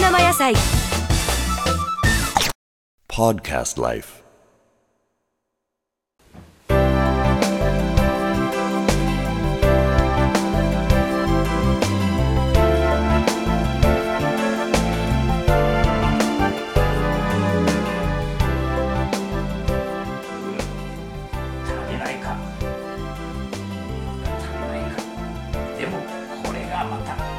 生野菜。Podcast Life. 足りないか。足りないか。でもこれがまた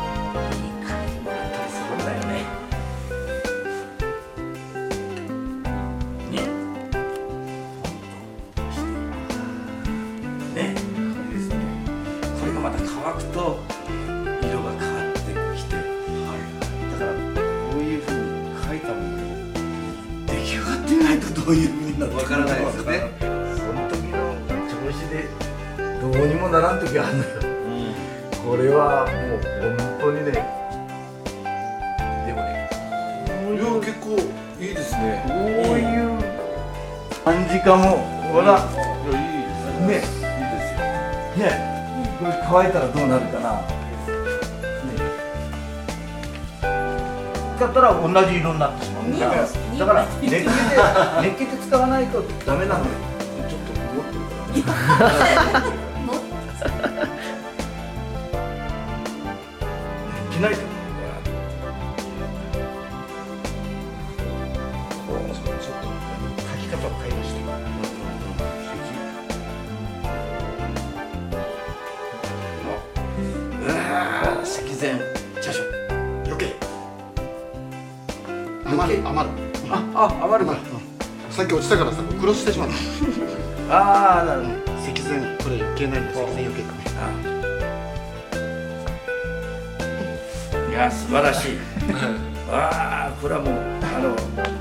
乾くと色が変わってきて、だからこういうふうに描いたもの出来上がってないとどういうふうになってわからないですよね。その時の調子でどうにもならん時あるのよ、これはもう本当にねでもねいや結構いいですね。こういう感じかも。ほら。いやいいですね。ね。いいですよ。ねこれ乾いたらどうなるかな。ね。使ったら同じ色になってしまう。からだから熱気で熱気で使わないとダメなのよ。ちょっと曇ってるから。ね着ないと思うちょっと書き方を変えましたわー積前茶書余計。余る余る。ああ余るか。さっき落ちたからさクロスしてしまった。ああなるほど。積前これ余計ないんで積前余計。いや素晴らしい。ああこれはもうあの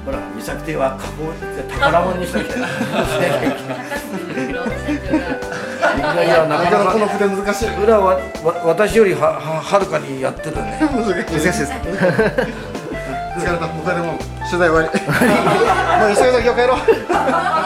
ほら三崎亭は加工宝物にしなきゃ。いやいやなかなか。この筆難しい。裏はわ私よりはははるかにやってるね。難しいです。疲れた。もうでも取材終わり。もう急いで今日帰ろう